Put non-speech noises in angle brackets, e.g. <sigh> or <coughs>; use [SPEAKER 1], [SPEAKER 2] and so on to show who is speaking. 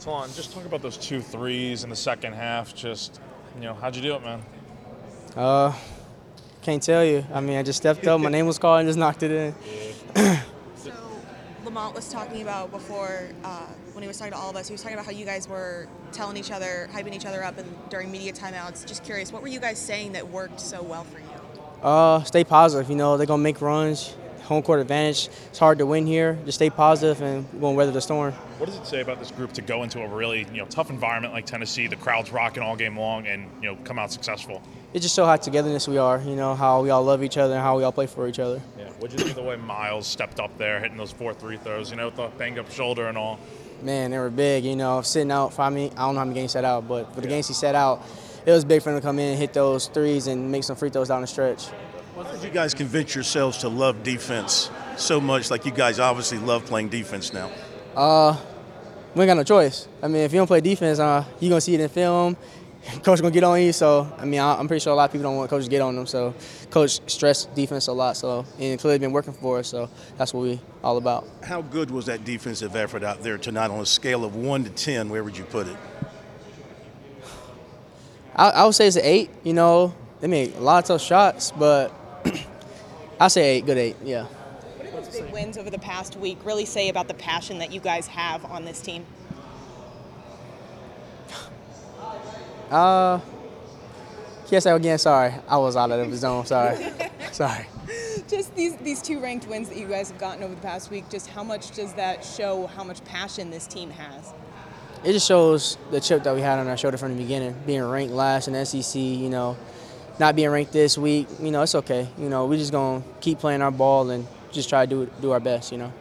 [SPEAKER 1] Ta'lon, just talk about those two threes in the second half. Just, you know, how'd you do it, man?
[SPEAKER 2] Uh, can't tell you. I mean, I just stepped up. My name was called and just knocked it in. <coughs>
[SPEAKER 3] So Lamont was talking about before uh, when he was talking to all of us. He was talking about how you guys were telling each other, hyping each other up, and during media timeouts. Just curious, what were you guys saying that worked so well for you?
[SPEAKER 2] Uh, stay positive. You know, they're gonna make runs. Home court advantage. It's hard to win here. Just stay positive, and we're gonna weather the storm.
[SPEAKER 1] What does it say about this group to go into a really, you know, tough environment like Tennessee, the crowd's rocking all game long, and you know, come out successful?
[SPEAKER 2] It just shows how togetherness we are. You know, how we all love each other and how we all play for each other.
[SPEAKER 1] Yeah. What'd you think of the way Myles stepped up there, hitting those four three throws? You know, with the banged up shoulder and all.
[SPEAKER 2] Man, they were big. You know, sitting out for I mean, I don't know how many games he set out, but for the games he set out, it was big for him to come in and hit those threes and make some free throws down the stretch.
[SPEAKER 4] How did you guys convince yourselves to love defense so much? Like you guys obviously love playing defense now.
[SPEAKER 2] Uh, we ain't got no choice. I mean, if you don't play defense, uh, you gonna see it in film. <laughs> Coach gonna get on you. So I mean, I- I'm pretty sure a lot of people don't want coach to get on them. So coach stressed defense a lot. So and it's clearly been working for us. So that's what we all about.
[SPEAKER 4] How good was that defensive effort out there tonight on a scale of one to ten? Where would you put it?
[SPEAKER 2] I, I would say it's an eight. You know, they made a lot of tough shots, but I say eight, good eight. Yeah.
[SPEAKER 3] What did those big wins over the past week really say about the passion that you guys have on this team?
[SPEAKER 2] Uh, yes, again. Sorry, I was out of the zone. Sorry, <laughs> sorry.
[SPEAKER 3] Just these these two ranked wins that you guys have gotten over the past week. Just how much does that show how much passion this team has?
[SPEAKER 2] It just shows the chip that we had on our shoulder from the beginning. Being ranked last in SEC, you know, not being ranked this week, you know, it's okay. You know, we're just gonna keep playing our ball and just try to do do our best. You know.